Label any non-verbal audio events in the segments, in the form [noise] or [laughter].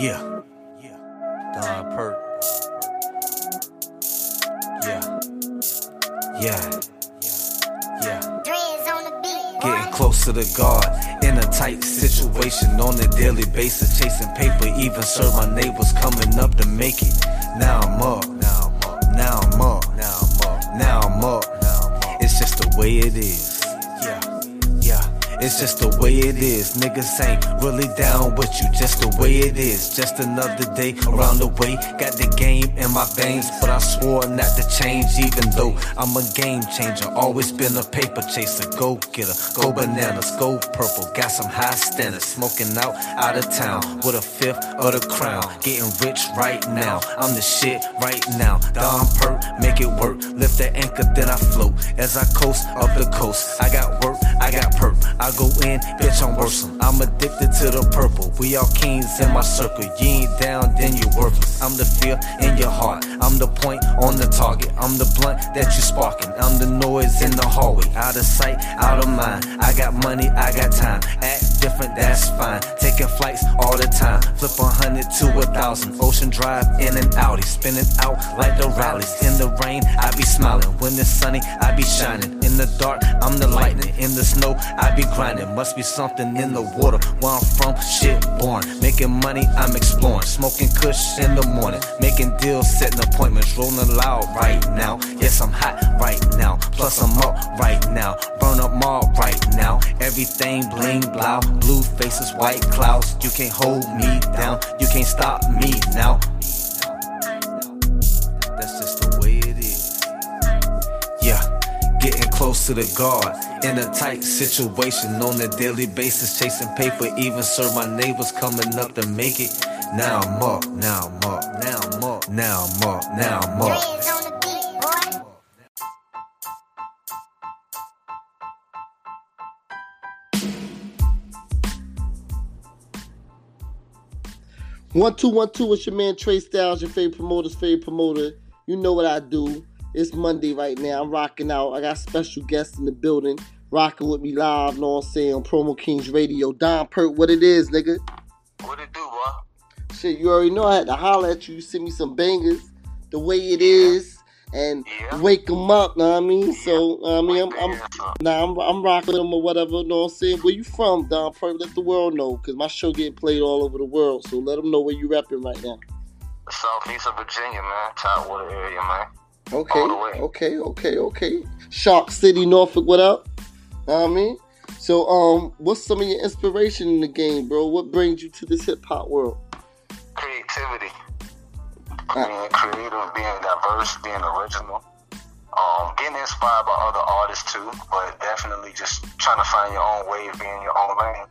Yeah. Don Purp. Yeah. Yeah. Yeah. Dreads on the beat. Getting closer to the God in a tight situation on a daily basis. Chasing paper, even serve my neighbors coming up to make it. Now I'm up. Now I'm up. Now I'm up. Now I'm up. Now I'm up. It's just the way it is. It's just the way it is. Niggas ain't really down with you, just the way it is. Just another day around the way. Got the game in my veins, but I swore not to change, even though I'm a game changer. Always been a paper chaser, go getter, go bananas, go purple. Got some high standards, smoking out out of town with a fifth of the crown. Getting rich right now, I'm the shit right now. Don Purp, make it work. Lift the anchor, then I float as I coast up the coast. I got work, I got perk. I go in, bitch, I'm worsen. I'm addicted to the purple. We all kings in my circle. You ain't down, then you worthless. I'm the fear in your heart. I'm the point on the target. I'm the blunt that you sparking. I'm the noise in the hallway. Out of sight, out of mind. I got money, I got time. Act different, that's fine. Taking flights all the time. Flip a hundred to a thousand. Ocean drive in and out. Spinning out like the rallies. In the rain, I be smiling. When it's sunny, I be shining. In the dark, I'm the lightning. In the snow, I be grinding. Must be something in the water. Where I'm from, shit born. Making money, I'm exploring. Smoking kush in the morning. Making deals, setting appointments. Rolling loud right now. Yes, I'm hot right now. Plus, I'm up right now. Burn up mall right now. Everything bling blow. Blue faces, white clouds. You can't hold me down. You can't stop me now. Getting closer to God in a tight situation on a daily basis, chasing paper, even serve my neighbors coming up to make it. Now I'm up, now I'm up, now I'm up, now I'm up, now I'm up. Dreads on the beat. One two one two. It's your man Trey Styles, your favorite promoter's favorite promoter. You know what I do. It's Monday right now. I'm rocking out. I got special guests in the building, rocking with me live. you Know what I'm saying on Promo Kings Radio. Don Purp, what it is, nigga? What it do, boy? Shit, you already know I had to holler at you. You send me some bangers, the way it is, and Yeah. wake them up. Know what I mean? So I mean, I'm, I'm Nah, I'm, I'm rocking them or whatever. Know what I'm saying? Where you from, Don Purp? Let the world know, cause my show getting played all over the world. So let them know where you rapping right now. Southeast of Virginia, man. Tidewater area, man. Okay, All the way. okay, okay, okay. Shark City, Norfolk. What up? Know what I mean, so um, what's some of your inspiration in the game, bro? What brings you to this hip hop world? Creativity. Uh. Being creative, being diverse, being original. Um, getting inspired by other artists too, but definitely just trying to find your own way, of being your own lane.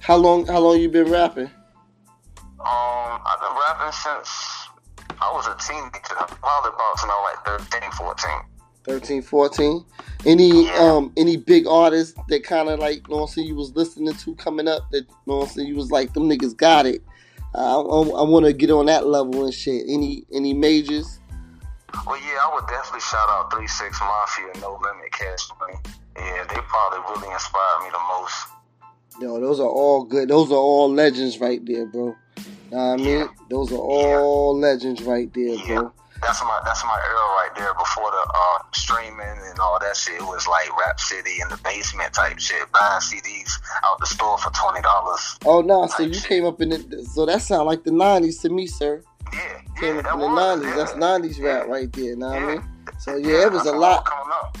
How long? How long you been rapping? Um, I've been rapping since I was a teenager. Probably about since I was like 13, 14. 13, 14. Any Yeah. um any big artists that kind of like, you know what I'm saying, you was listening to coming up that, you know what I'm saying, you was like, them niggas got it. Uh, I, I, want to get on that level and shit. Any any majors? Well, yeah, I would definitely shout out 3 Six Mafia, and No Limit, Cash Money. Yeah, they probably really inspired me the most. Yo, those are all good. Those are all legends right there, bro. What I mean? Those are all legends right there, Yeah, bro. that's my that's my era right there. Before the uh, streaming and all that shit, it was like Rap City in the basement type shit, buying CDs out the store for twenty dollars. Oh no, so you shit. came up in the So that sound like the '90s to me, sir. Yeah, Came yeah, up that in the '90s. yeah. That's '90s rap Yeah. right there. Know what I mean? So yeah, it was a lot.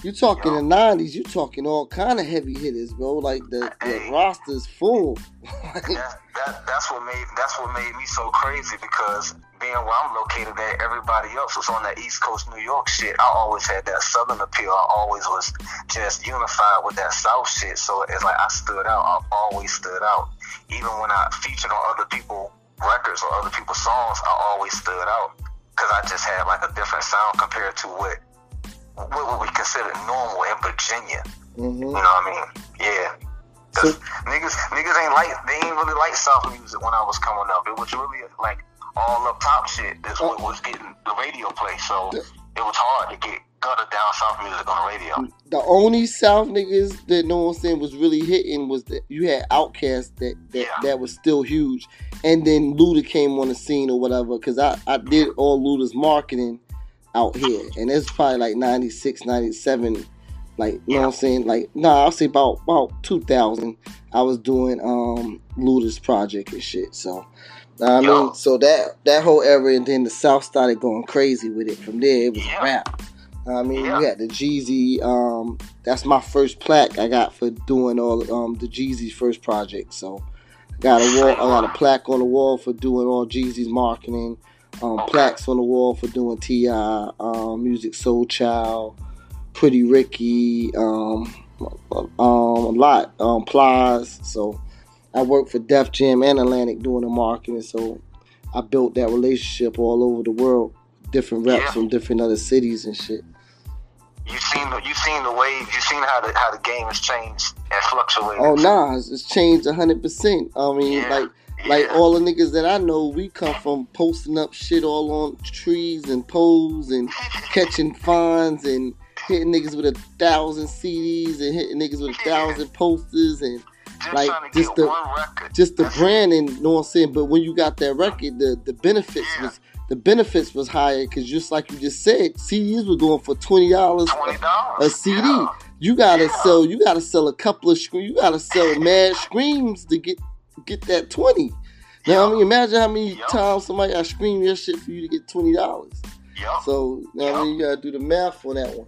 You talking Yo. the '90s? You talking all kind of heavy hitters, bro? Like the, the roster's full. [laughs] That, that that's what made that's what made me so crazy because being where I'm located at, everybody else was on that East Coast New York shit. I always had that Southern appeal. I always was just unified with that South shit. So it's like I stood out. I always stood out. Even when I featured on other people records or other people's songs, I always stood out because I just had like a different sound compared to what what would we consider normal in Virginia. hmm You know what I mean? Yeah. 'Cause So- niggas, niggas ain't like they ain't really like South music when I was coming up. It was really like all up top shit. That's what was getting the radio play. So it was hard to get gutter down south music on the radio. The only South niggas that know what I'm saying was really hitting was that you had Outkast that that, Yeah. that was still huge, and then Luda came on the scene or whatever. Because I I did all Luda's marketing out here, and it's probably like 96, 97. Like you know what I'm saying? Like nah, I'll say about about two thousand. I was doing um Luda's project and shit. So I mean, Yo. so that that whole era, and then the South started going crazy with it. From there, it was Yeah. rap. I mean, Yeah. we had the Jeezy. Um, that's my first plaque I got for doing all um the Jeezy's first project. So I got a wall. I got a plaque on the wall for doing all Jeezy's marketing. Um, Okay. plaques on the wall for doing T.I., um, Musiq Soulchild, Pretty Ricky, um, um, a lot, um, Plies. So I worked for Def Jam and Atlantic doing the marketing. So I built that relationship all over the world. Different reps Yeah. from different other cities and shit. You seen the you seen the wave. You seen how the how the game has changed and fluctuated. Oh nah, it's, it's changed hundred percent. I mean, Yeah. like like all the niggas that I know, we come from posting up shit all on trees and poles and catching fines and hitting niggas with a thousand CDs and hitting niggas with a thousand posters and just like, just the- just the That's- branding. You know what I'm saying? But when you got that record, the the benefits Yeah. was the benefits was higher because just like you just said, CDs were going for twenty dollars. Twenty a CD. You gotta Yeah. sell. You gotta sell a couple of screams. You gotta sell mad screams to get get that twenty. Now I mean, imagine how many Yeah. times somebody got scream your shit for you to get twenty dollars. Yup. So now I mean, you gotta do the math on that one.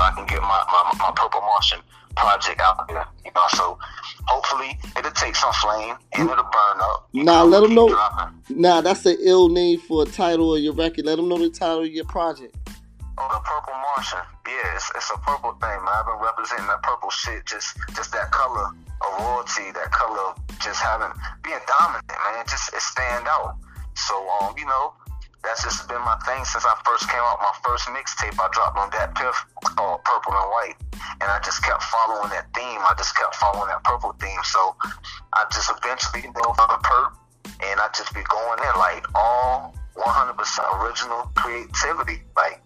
I can get my, my, my Purple Martian project out there. You know, so hopefully it'll take some flame and it'll burn up. Nah, let 'em keep know. dropping. Nah, that's an ill name for a title of your record. Let them know the title of your project. Oh, the Purple Martian. Yeah, it's, it's a purple thing, man. I've been representing that purple shit, just just that color of royalty, that color of just having being dominant, man. Just it stand out. So um, you know, that's just been my thing since I first came out. My first mixtape I dropped on that piff called Purple and White, and I just kept following that theme. I just kept following that purple theme. So I just eventually dove on the perp, and I just be going in like all 100% original creativity, like.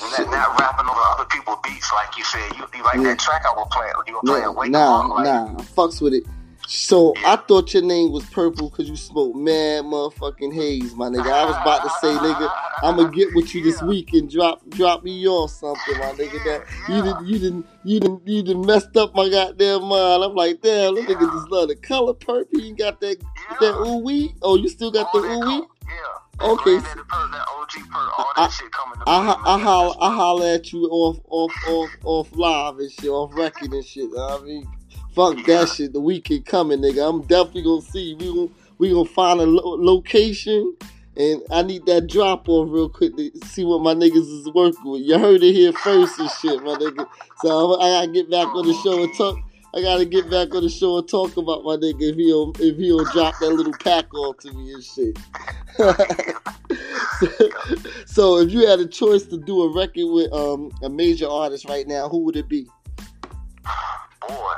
Not, not rapping over other people's beats like you said. You, you like Yeah. that track I was playing? You were playing Nah, Wake nah, Up, like, nah. I fucks with it. So I thought your name was purple because you smoked mad motherfucking haze, my nigga. I was about to say, nigga, I'm gonna get with you this week and drop drop me off something, my nigga. That you didn't you didn't you didn't you didn't messed up my goddamn mind. I'm like, damn, that nigga just love the color purple. You got that that ooh wee? Oh, you still got the that ooh wee? Yeah. Okay. That, that OG per, all I- that shit coming to I I man. holler I holler at you off off off off live and shit, off record and shit. I mean, fuck that shit. The weekend coming, nigga. I'm definitely gonna see. We gonna we gonna find a lo- location, and I need that drop off real quick to see what my niggas is working with. You heard it here first and shit, my nigga. So I gotta get back on the show and talk. I gotta get back on the show and talk about my nigga if he'll if he'll drop that little pack off to me and shit. [laughs] so if you had a choice to do a record with um a major artist right now, who would it be? Boy.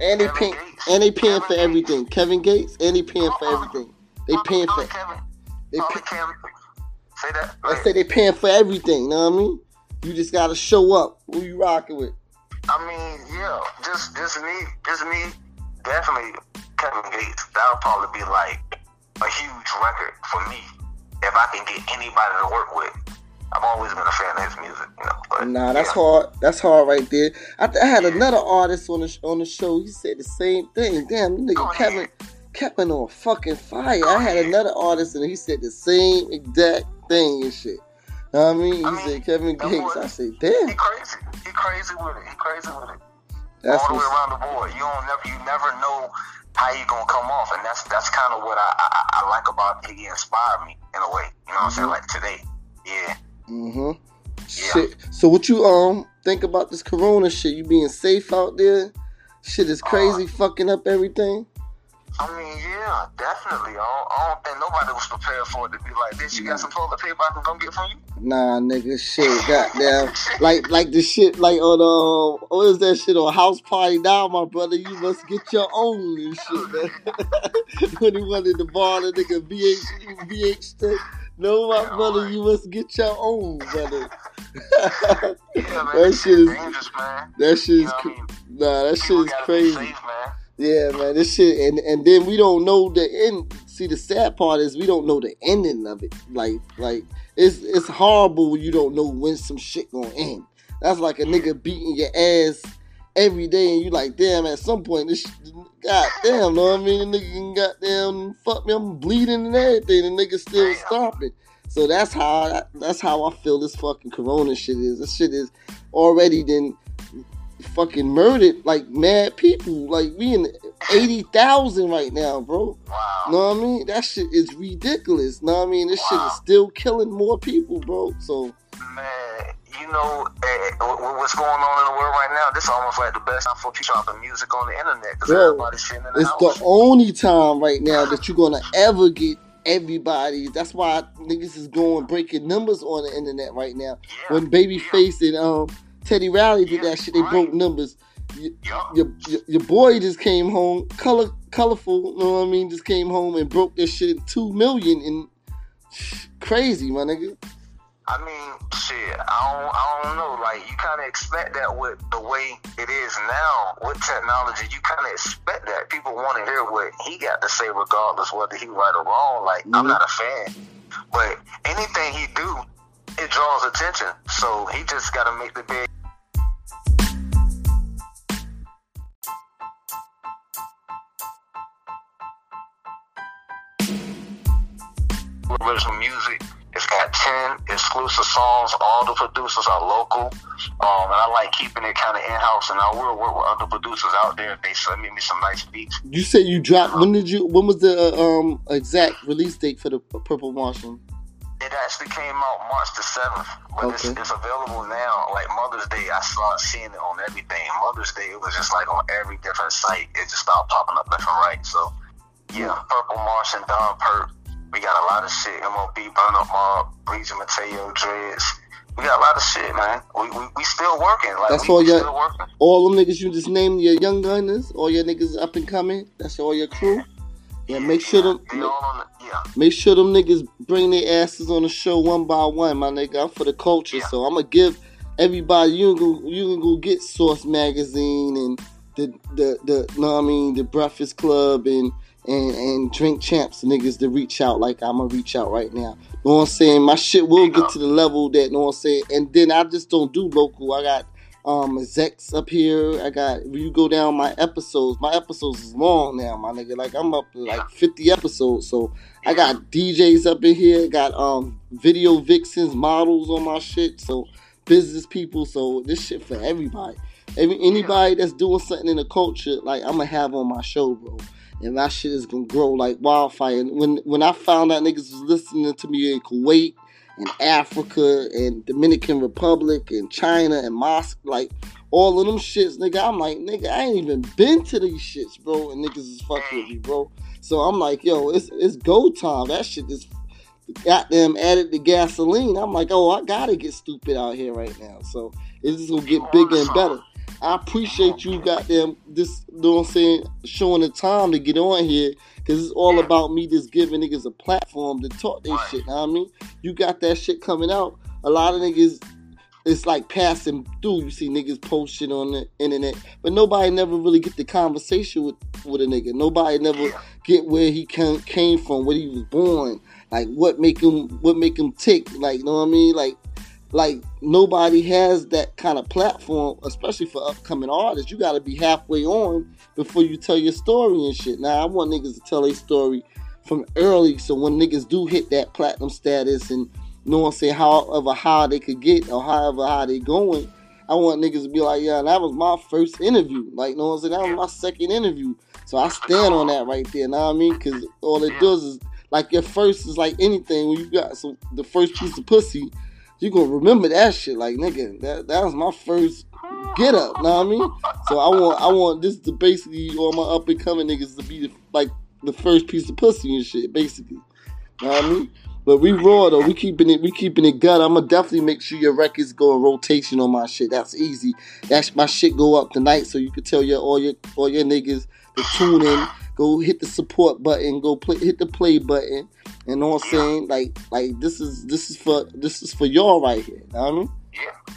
And they paying and they paying for everything. Kevin Gates and they paying for Uh-uh. everything. They paying for they pay. Say that. I say they paying for everything, You know what I mean? You just gotta show up. Who you rocking with? I mean, yeah, just just me, just me, definitely Kevin Gates. That'll probably be like a huge record for me if I can get anybody to work with. I've always been a fan of his music, you know. But Nah, that's yeah. hard. That's hard right there. I, I had another artist on the sh- on the show. He said the same thing. Damn, nigga, Go Kevin ahead. Kevin on fucking fire. I had another artist and he said the same exact thing and shit. Know what I mean? He I mean, said Kevin Gates. I said, damn. He crazy. He crazy with it. He crazy with it. that's all the way around the board. You don't never, you never know how you gonna come off, and that's that's kind of what I, I I like about it. He inspired me in a way. You know what I'm saying? Mhm. Like today, yeah. Mm-hmm. Shit. So what you um think about this Corona shit? You being safe out there? Shit is crazy, fucking up everything. I mean, yeah, definitely. I don't, I don't think nobody was prepared for it to be like this. You got some toilet paper I can come get from you? Nah, nigga, shit, [laughs] goddamn, like, like the shit, like on uh, what is that shit on House Party now, my brother? You must get your own and shit, man. [laughs] when he wanted to bar the nigga VH, VH tape. No, my Yeah, brother, right. you must get your own, brother. Yeah, [laughs] that shit is, dangerous, man. that shit You is, know I cr- mean? nah, that shit is crazy. Safe, man. Yeah, man, this shit, and and then we don't know the end. See, the sad part is we don't know the ending of it. Like, like it's it's horrible when you don't know when some shit gonna end. That's like a nigga beating your ass every day, and you like, damn. At some point, this, god damn, know what I mean? The nigga can goddamn fuck me, I'm bleeding and everything. The nigga still Damn. stopping. So that's how that's how I feel this fucking Corona shit is. This shit is already then fucking murdered like mad people. Like we in eighty thousand right now, bro. Wow. Know what I mean? That shit is ridiculous. Know what I mean? This shit is still killing more people, bro. So Man, you know wh- what's going on in the world right now? This is almost like the best time for people dropping music on the internet because everybody's in the it's house. the only time right now that [laughs] you're gonna ever get everybody. That's why niggas is going breaking numbers on the internet right now. yeah, When Babyface and um Teddy Riley did that shit, they broke numbers. You- yeah. your, your your boy just came home, color colorful. You know what I mean? Just came home and broke this shit two million and crazy, my nigga. I mean, shit. I don't. I don't know. Like you kind of expect that with the way it is now with technology. You kind of expect that people want to hear what he got to say, regardless whether he right or wrong. Like I'm Mhm. not a fan, but anything he do, it draws attention. So he just got to make the big. original music. It's got 10 exclusive songs. All the producers are local. Um, and I like keeping it kind of in house. And I will work with other producers out there if they send me some nice beats. You said you dropped. When did you? When was the uh, um exact release date for the Purple Martian? It actually came out March the 7th, but it's, Okay. it's available now. Like Mother's Day, I started seeing it on everything. Mother's Day, it was just like on every different site. It just started popping up left and right. So, yeah, Purple Martian, Don Purp. We got a lot of shit. MOB, Burn Up Mob, Breezy Mateo, Dreads. We got a lot of shit, man. We, we, we still working. Like, That's we, all we your- still working. All them niggas you just named your young gunners, all your niggas up and coming. That's all your crew. Yeah, make sure them. They all on the, yeah. Make sure them niggas bring their asses on the show one by one, my nigga. I'm for the culture, Yeah. so I'm gonna give everybody you can go you can go get Source magazine and the the the know I mean the Breakfast Club and and and Drink Champs niggas to reach out like I'm gonna reach out right now. Know what I'm saying? My shit will get to the level that know what I'm saying, and then I just don't do local. I got um execs up here. I got when you go down my episodes. My episodes is long now, my nigga. Like I'm up to like 50 episodes, so I got DJs up in here. Got um video vixens, models on my shit. So business people. So this shit for everybody. Anybody that's doing something in the culture, like I'm gonna have on my show, bro. And my shit is gonna grow like wildfire. And when when I found out niggas was listening to me in Kuwait and Africa and Dominican Republic and China and Moscow, like all of them shits, nigga. I'm like, nigga, I ain't even been to these shits, bro. And niggas is fucking with me, bro. So I'm like, yo, it's it's go time. That shit is goddamn added to gasoline. I'm like, oh, I gotta get stupid out here right now. So it's just gonna get bigger and better. I appreciate you goddamn this you know what I'm saying, showing the time to get on here. Cause it's all about me just giving niggas a platform to talk their Right. shit. Know what I mean? You got that shit coming out. A lot of niggas it's like passing through. You see niggas post shit on the internet, but nobody never really get the conversation with with a nigga. Nobody never get where he came came from, where he was born, like what make him what make him tick. Like, you know what I mean? Like, like nobody has that kind of platform, especially for upcoming artists. You got to be halfway on before you tell your story and shit. Now, I want niggas to tell their story from early, so when niggas do hit that platinum status and what I'm saying, however high they could get or however high they going, I want niggas to be like, yeah, that was my first interview. Like, what I'm saying? That was my second interview. So I stand on that right there, know what I mean? Because all it does is, like, your first is like anything. When you got the first piece of pussy, you gonna remember that shit. Like, nigga, that that was my first get up, know what I mean? So I want I want this to basically all my up and coming niggas to be like the first piece of pussy and shit, basically. Know what I mean? But we raw though. We keeping it. We keeping it gut. I'ma definitely make sure your records go in rotation on my shit. That's easy. That's my shit go up tonight, so you can tell your all your all your niggas to tune in. Go hit the support button. Go play. Hit the play button. And know what I'm saying? Like like this is this is for this is for y'all right here. You know what I mean? Yeah.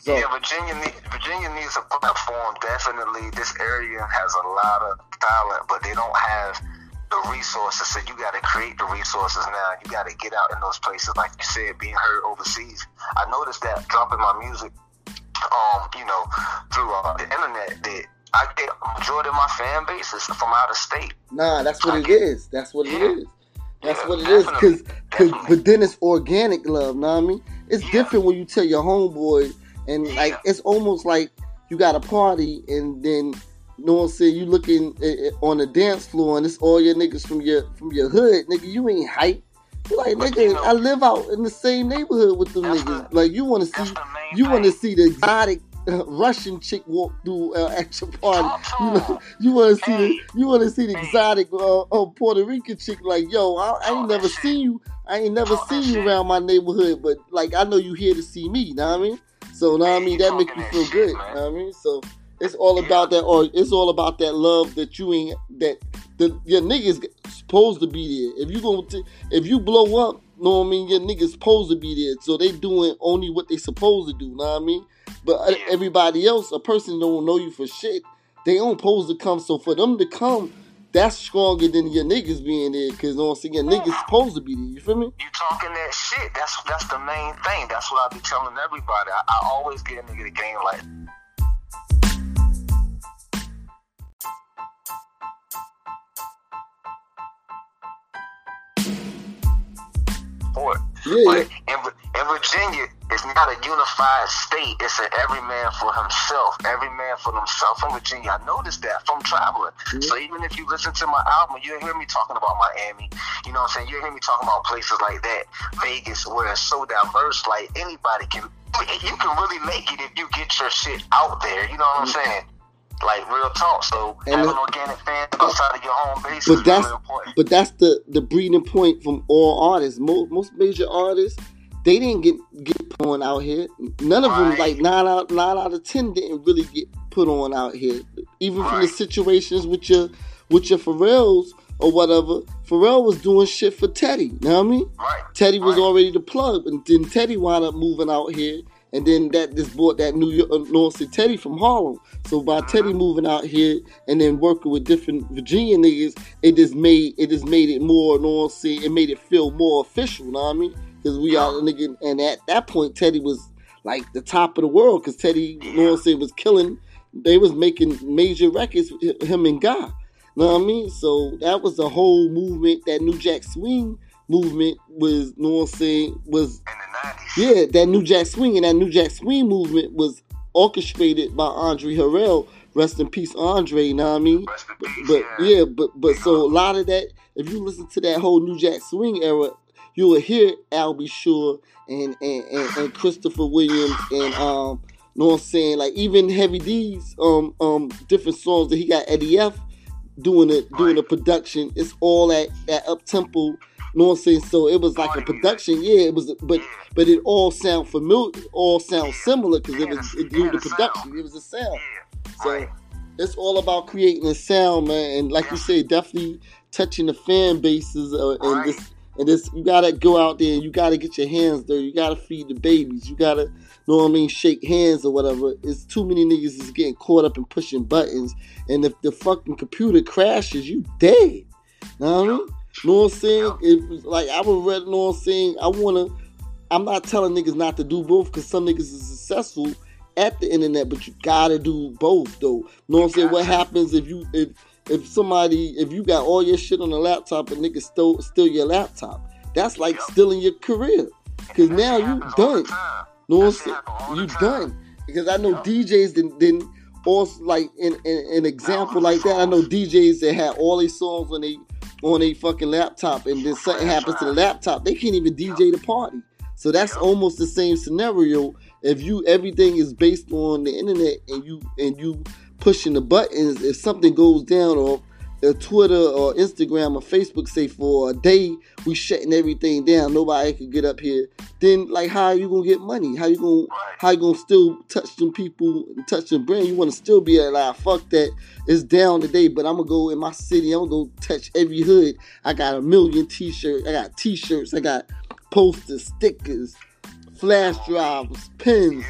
So yeah, Virginia need, Virginia needs a platform. Definitely, this area has a lot of talent, but they don't have the resources. So you got to create the resources now. You got to get out in those places, like you said, being heard overseas. I noticed that dropping my music, um, you know, through uh, the internet, that I get a majority of my fan base is from out of state. Nah, that's what it is. That's what it Yeah. is. That's Yeah, what it is. Cause, definitely. cause, but then it's organic love. Know what I mean? It's Yeah. different when you tell your homeboy, and like it's almost like you got a party, and then know what I'm. You looking eh, eh, on the dance floor, and it's all your niggas from your from your hood, nigga. You ain't hype. You like But nigga. you know- I live out in the same neighborhood with them niggas. the- like you want to see, you want to see the exotic. Uh, [laughs] Russian chick walk through uh, at your party. You know, you want to see Hey. the you want to see the Hey. exotic uh, uh, Puerto Rican chick like yo. I, I ain't Talk never seen you. I ain't never that seen you shit. around my neighborhood, but like I know you here to see me. Know what I mean? So know what I mean that make you feel shit, good. man. Know what I mean? So it's all about that, or it's all about that love that you ain't that the your niggas supposed to be there. If you gonna t- if you blow up, know what I mean? Your niggas supposed to be there, so they doing only what they supposed to do. Know what I mean? But uh, Yeah. everybody else, a person don't know you for shit. They don't pose to come. So for them to come, that's stronger than your niggas being there. Cause know what I'm saying? Your niggas supposed to be there. You feel me? You talking that shit. That's that's the main thing. That's what I be telling everybody. I, I always get a nigga the game like Yeah, But in, in Virginia, it's not a unified state. It's an every man for himself. Every man for themselves. In Virginia, I noticed that from traveling. Mm-hmm. So even if you listen to my album, you'll hear me talking about Miami. You know what I'm saying? You'll hear me talking about places like that, Vegas, where it's so diverse. Like anybody can, you can really make it if you get your shit out there. You know what I'm mm-hmm. saying? Like real talk. So And having organic fans outside of your home base But is that's really but that's the the breeding point from all artists. Most most major artists, they didn't get get put on out here. None of them, like nine out nine out of ten, didn't really get put on out here. Even from the situations with your with your Pharrell's or whatever. Pharrell was doing shit for Teddy. You know what I mean? right. Teddy was Right. already the plug, and then Teddy wound up moving out here, and then that just brought that New York, uh, North Teddy from Harlem. So by Teddy moving out here and then working with different Virginia niggas, it just made it just made it more, know what I'm saying? It made it feel more official, You know what I mean? Because we are nigga, and at that point Teddy was like the top of the world, because Teddy, you know what I'm saying, was killing. They was making major records, him and Guy. You know what I mean? So that was the whole movement. That New Jack Swing movement was, know what I'm saying, was In the 90s. yeah, that New Jack Swing and that New Jack Swing movement was orchestrated by Andre Harrell. Rest in peace, Andre. You know what I mean? Rest in But, peace, but yeah. but but so a lot of that, if you listen to that whole New Jack Swing era, you will hear Al B. Sure and and, and, and Christopher Williams and um, know what I'm saying? Like even Heavy D's um um different songs that he got Eddie F doing it doing the production. It's all at that up tempo. Know what I'm saying? So it was like a production. Yeah, it was, but but it all sound familiar, all sound similar because it was it, due to the production. It was a sound. Yeah. So it's all about creating a sound, man. And like you say, definitely touching the fan bases. Uh, and this, and this, you gotta go out there and you gotta get your hands dirty. You gotta feed the babies. You gotta, know what I mean, shake hands or whatever. It's too many niggas is getting caught up in pushing buttons. And if the fucking computer crashes, you dead. Know what I mean? Know what I'm saying? Like I would what I'm saying. I wanna. I'm not telling niggas not to do both because some niggas is successful at the internet, but you gotta do both though. Know what I'm saying? What happens if you if if somebody if you got all your shit on a laptop and niggas steal steal your laptop? That's like stealing your career. Cause now you done. Know what I'm saying? You the done. Because I know. DJs then then also like in, in an example like that. I know DJs that had all these songs on they on a fucking laptop and then something happens to the laptop, they can't even DJ the party. So that's almost the same scenario. If you everything is based on the internet and you and you pushing the buttons, if something goes down or uh, Twitter or Instagram or Facebook say for a day we shutting everything down, nobody could get up here. Then like how are you gonna get money? How you gonna how you gonna still touch them people, touch them brand? You wanna still be alive? Fuck that. It's down today, but I'm gonna go in my city. I'm gonna go touch every hood. I got a million t-shirts. I got t-shirts. I got posters, stickers, flash drives, pins.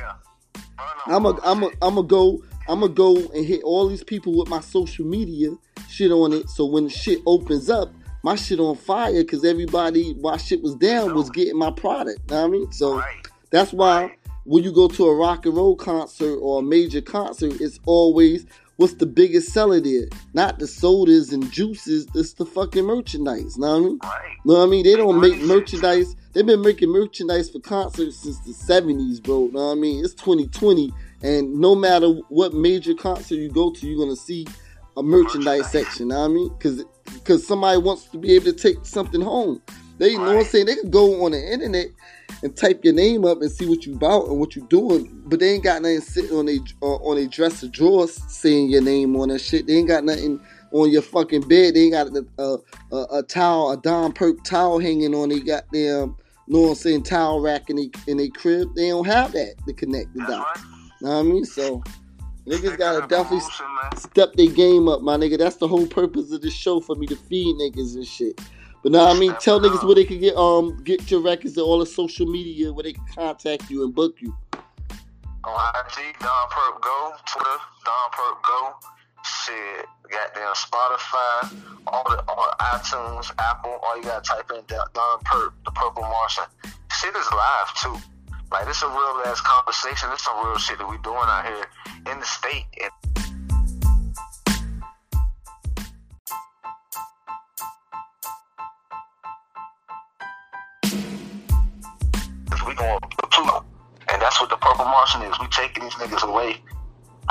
I'm a, I'm a, I'm a go, I'm gonna go and hit all these people with my social media shit on it. So when the shit opens up, my shit on fire because everybody while shit was down was oh. getting my product. You know what I mean? So that's why when you go to a rock and roll concert or a major concert, it's always what's the biggest seller there? Not the sodas and juices, it's the fucking merchandise. Know what I mean? Right. Know what I mean? They don't make merchandise. They've been making merchandise for concerts since the 70s, bro. You know what I mean? It's 2020, and no matter what major concert you go to, you're gonna see a merchandise section. Know what I mean? Because because somebody wants to be able to take something home. They you know what I'm saying. They can go on the internet and type your name up and see what you about and what you're doing, but they ain't got nothing sitting on a uh, on a dresser drawer saying your name on that shit. They ain't got nothing on your fucking bed. They ain't got a, a, a, a towel, a Don Purp towel hanging on their goddamn, know what I'm saying, towel rack in they, in their crib. They don't have that to connect the dots. Know what I mean? So niggas gotta definitely step their game up, my nigga. That's the whole purpose of this show for me to feed niggas and shit. But now I mean, tell niggas where they can get um get your records and all the social media where they can contact you and book you. On IG, Don Purp Go, Twitter, Don Purp Go. Shit, goddamn Spotify, all the all iTunes, Apple, all you gotta type in Don Purp, the Purple Martian. Shit is live too. Like this is a real ass conversation. This is some real shit that we doing out here in the state. And we going to Pluto. And that's what the Purple Martian is. We taking these niggas away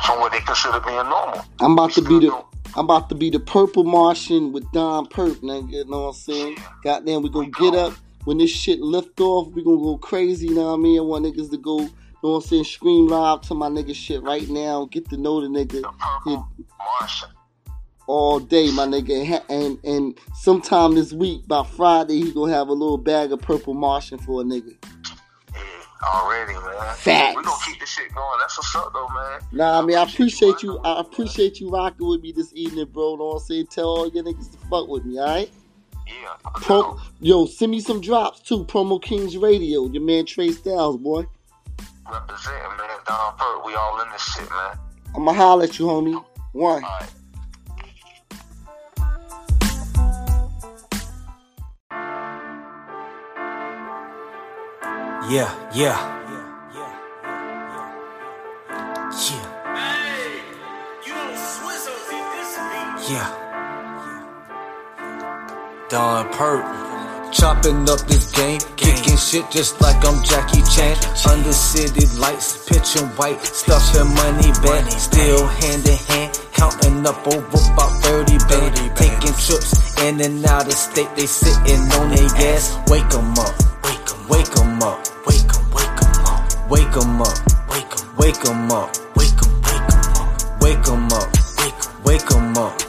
from what they consider being normal. I'm about to be the I'm about to be the purple Martian with Don Purp, nigga. You know what I'm saying? Goddamn, we gonna get up when this shit lift off. We gonna go crazy. You know what I mean? I want niggas to go. You know what I'm saying? Scream live to my nigga shit right now. Get to know the nigga. the Purple Martian. all day, my nigga. And And sometime this week, by Friday, he gonna have a little bag of purple Martian for a nigga. Yeah, already, man. Facts. We gonna keep this shit going. That's what's up, though, man. Nah, I mean, I appreciate you. I appreciate you rocking with me this evening, bro. You Know what I'm saying? Tell all your niggas to fuck with me, all right? Man. Yeah. Pro- yo, send me some drops too. Promo Kings Radio. Your man Trey Styles, boy. Representing, man. Don Purp. We all in this shit, man. I'ma holler at you, homie. One. All right. Yeah, yeah. Yeah. Yeah. Don Purp. Chopping up this game, kicking shit just like I'm Jackie Chan. Under city lights, pitching white, stuffing money bag. Still hand in hand, counting up over about 30 band. Taking trips in and out of state, they sitting on their ass. Wake 'em up, wake 'em, wake 'em up, wake 'em, wake 'em up, wake 'em up, wake 'em, wake 'em up, wake 'em, wake 'em up, wake 'em up, wake 'em, wake 'em up,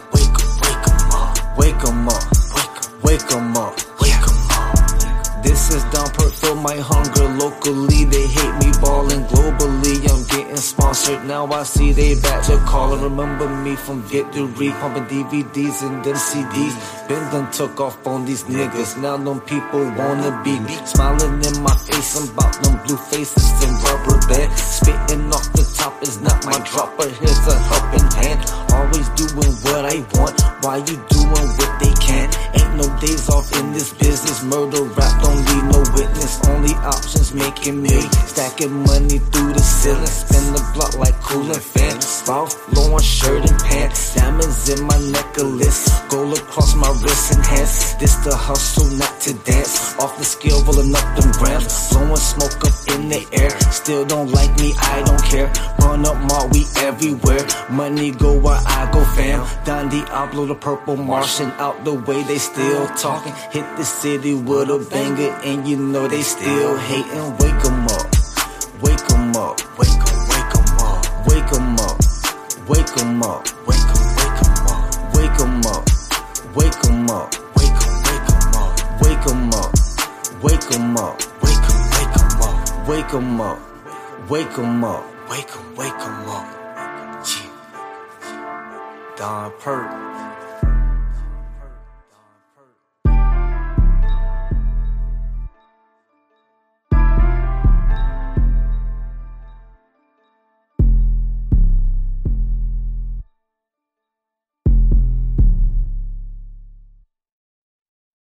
now. I see they back to call and Remember me from victory, pumping DVDs and them CDs. Been done took off on these niggas. Now them people wanna be me. Smiling in my face, I'm about them blue faces and rubber band. Spitting off the top is not my drop. dropper. Here's a helping hand. Always doing what I want. Why you doing what they can? Ain't no days off in this business. Murder rap don't leave no witness. Only options making me stacking money through the ceiling. Spin the block like cooling fan. Ralph Lauren shirt and pants. Diamonds in my necklace. Gold across my wrist and hands. This the hustle, not to dance. Off the scale, rolling up them grams. Blowing smoke up in the air. Still don't like me, I don't care. Run up mall, we everywhere. Money go where I go, fam. Don Diablo, the purple Martian. Out the way, they still talking. Hit the city with a banger, and you know they still hating. Wake 'em up. Wake 'em up. Wake 'em up. Wake 'em up. Wake 'em up. Wake 'em, wake 'em up. Wake 'em up. Wake 'em up, wake 'em, wake 'em up, wake 'em up, wake 'em up, wake 'em, wake 'em up, wake 'em up, wake 'em up, wake 'em, wake 'em up. Don Purp.